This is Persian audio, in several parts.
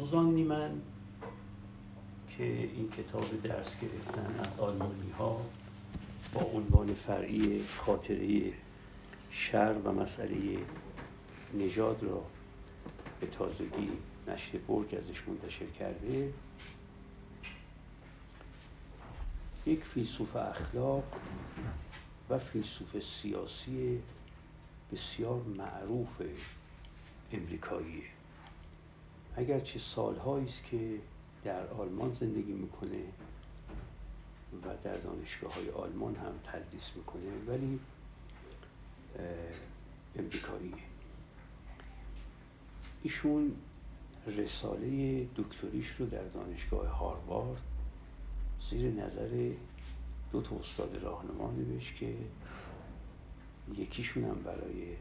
سوزان نیمن که این کتاب درس گرفتن از آلمانی ها با عنوان فرعی خاطره شر و مسئله نژاد را به تازگی نشر برج ازش منتشر کرده یک فیلسوف اخلاق و فیلسوف سیاسی بسیار معروف امریکاییه اگرچه سالهایی است که در آلمان زندگی می‌کنه و در دانشگاه های آلمان هم تدریس می‌کنه ولی امریکاییه ایشون رساله دکتریش رو در دانشگاه هاروارد زیر نظر دو تا استاد راهنما نوشت که یکیشون هم برای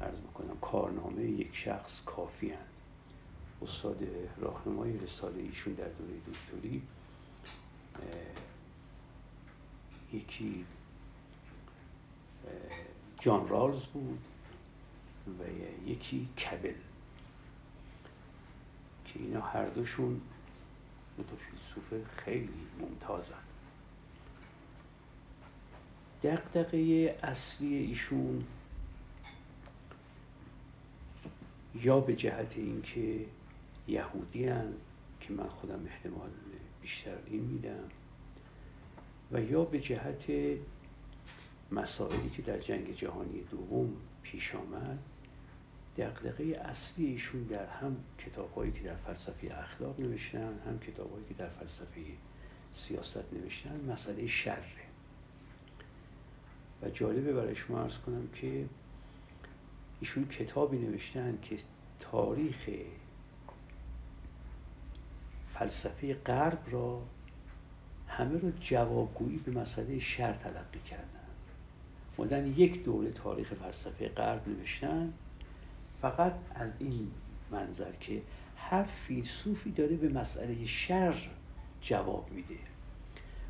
عرض می‌کنم کارنامه یک شخص کافی هن. استاد راهنمای رساله ایشون در دوره دکتری یکی جان رالز بود و یکی کبل که اینا هر دوشون دو فیلسوف خیلی ممتازن. دقدقه اصلی ایشون یا به جهت اینکه یهودی هن که من خودم احتمال بیشتر این میدم. و یا به جهت مسائلی که در جنگ جهانی دوم پیش آمد دقدقه اصلی ایشون در هم کتابهایی که در فلسفه اخلاق نوشتن هم کتابهایی که در فلسفه سیاست نوشتن مسئله شره. و جالبه برای شما ارز کنم که ایشون کتابی نوشتن که تاریخ فلسفه غرب را همه رو جوابگویی به مسئله شر تلقی کردن. مدن یک دوره تاریخ فلسفه غرب نوشتن. فقط از این منظر که هر فیلسوفی داره به مسئله شر جواب میده.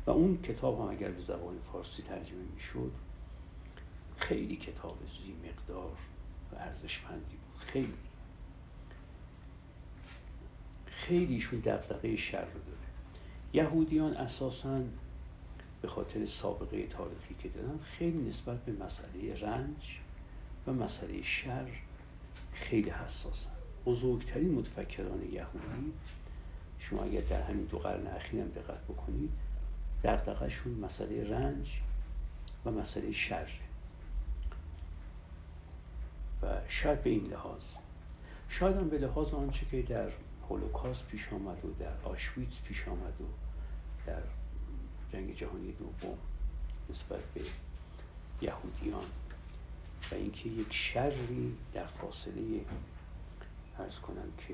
و اون کتاب هم اگر به زبان فارسی ترجمه می‌شد خیلی کتاب زی مقدار و ارزشمندی بود. خیلی. خیلیشون دقدقه شر رو داره. یهودیان اساسا به خاطر سابقه تاریخی که دارن خیلی نسبت به مسئله رنج و مسئله شر خیلی حساسن. بزرگترین متفکران یهودی شما اگر در همین دو قرن اخیر هم دقت بکنید دقدقهشون مسئله رنج و مسئله شر. و شاید به این لحاظ. شاید هم به لحاظ آنچه که در هولوکاست پیش آمد و در آشویتز پیش آمد و در جنگ جهانی دوم نسبت به یهودیان. و اینکه یک شری در فاصله ارز کنم که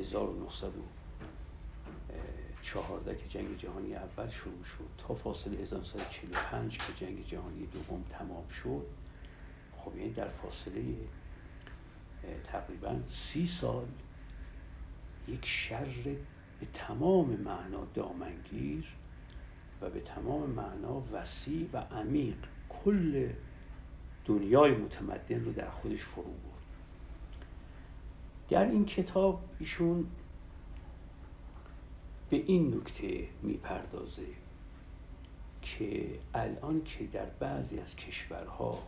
1914 که جنگ جهانی اول شروع شد تا فاصله 1945 که جنگ جهانی دوم تمام شد خب یعنی در فاصله تقریبا سی سال یک شر به تمام معنا دامنگیر و به تمام معنا وسیع و عمیق کل دنیای متمدن رو در خودش فرو برد. در این کتاب ایشون به این نکته می‌پردازه که الان که در بعضی از کشورها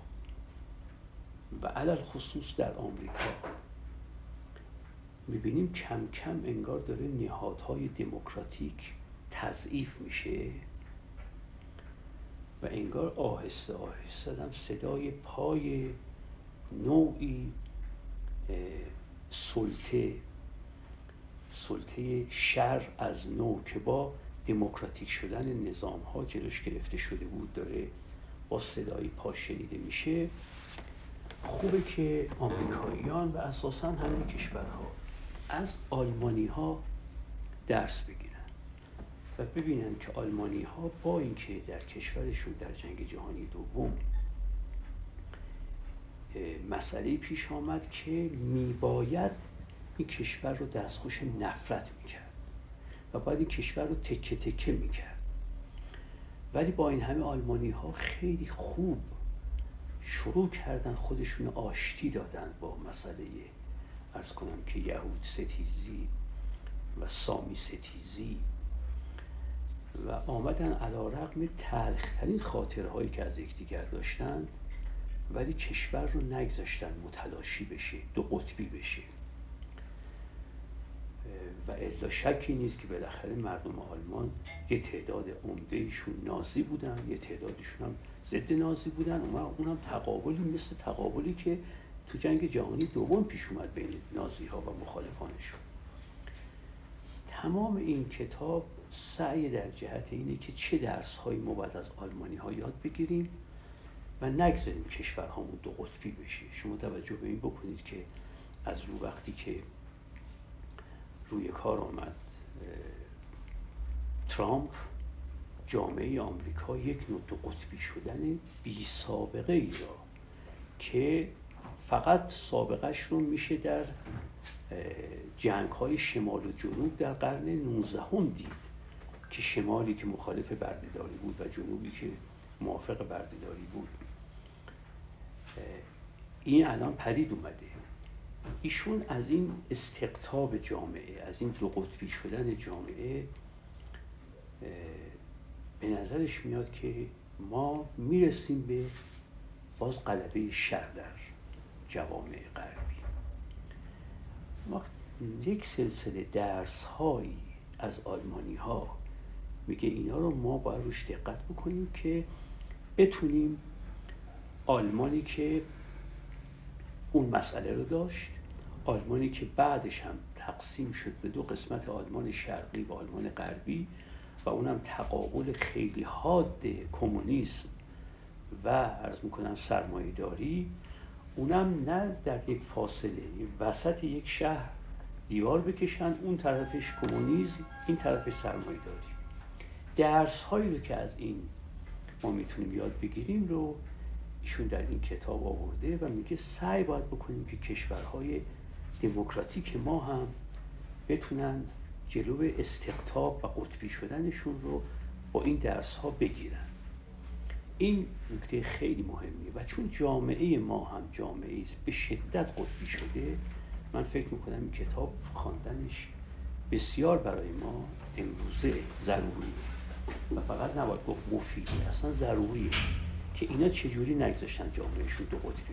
و علل خصوص در آمریکا می‌بینیم کم کم انگار داره نهادهای دموکراتیک تضعیف میشه و انگار آهسته آهسته هم صدای پای نوعی سلطه سلطه شر از نو که با دموکراتیک شدن نظام ها جلوش گرفته شده بود داره با صدای پا شنیده میشه. خوبه که آمریکاییان و اساسا همین کشورها از آلمانی ها درس بگیرن. و ببینن که آلمانی ها با اینکه در کشورشون در جنگ جهانی دوم مسئله پیش آمد که میباید این کشور رو دستخوش نفرت می‌کرد و باید این کشور رو تکه تکه می‌کرد. ولی با این همه آلمانی ها خیلی خوب شروع کردن خودشون آشتی دادن با مسئله ارز کنم که یهود ستیزی و سامی ستیزی و آمدن علا رقم تلخترین خاطرهایی که از یکدیگر داشتند ولی کشور رو نگذاشتن متلاشی بشه دو قطبی بشه. و الا شکی نیست که بالاخره مردم آلمان یه تعداد عمدهشون نازی بودن یه تعدادشون هم ضد نازی بودن اونم تقابلی مثل تقابلی که تو جنگ جهانی دوم پیش اومد بین نازی ها و مخالفانشون. تمام این کتاب سعی در جهت اینه که چه درس هایی ما از آلمانی ها یاد بگیریم و نگذاریم کشورهامون دو قطبی بشه. شما توجه به این بکنید که از رو وقتی که روی کار آمد ترامپ جامعه آمریکا یک نوع دو قطبی شدن بی سابقه ای را که فقط سابقش رو میشه در جنگ های شمال و جنوب در قرن 19 هم دید که شمالی که مخالف بردهداری بود و جنوبی که موافق بردهداری بود. این الان پدید اومده. ایشون از این استقطاب جامعه از این دو قطبی شدن جامعه به نظرش میاد که ما می‌رسیم به باز قلبه شر در جوامع غربی. ما یک سلسله درس هایی از آلمانی ها میگه اینا رو ما باید روش دقت بکنیم که بتونیم آلمانی که اون مسئله رو داشت آلمانی که بعدش هم تقسیم شد به دو قسمت آلمان شرقی و آلمان غربی و اونم تقابل خیلی حاد کمونیسم و عرض می‌کنم سرمایهداری اونم نه در یک فاصله وسط یک شهر دیوار بکشن اون طرفش کمونیسم این طرفش سرمایه داری. درس هایی رو که از این ما می‌تونیم یاد بگیریم رو ایشون در این کتاب آورده و میگه سعی باید بکنیم که کشورهای دموکراتیک ما هم بتونن جلو استقطاب و قطبی شدنشون رو با این درس ها بگیرن. این نکته خیلی مهمیه و چون جامعه ما هم جامعه است به شدت قطبی شده من فکر می‌کنم این کتاب خواندنش بسیار برای ما امروزه ضروریه. و فقط نباید گفت مفیده اصلا ضروریه که اینا چجوری نگذاشتن جامعهشون دو قطبی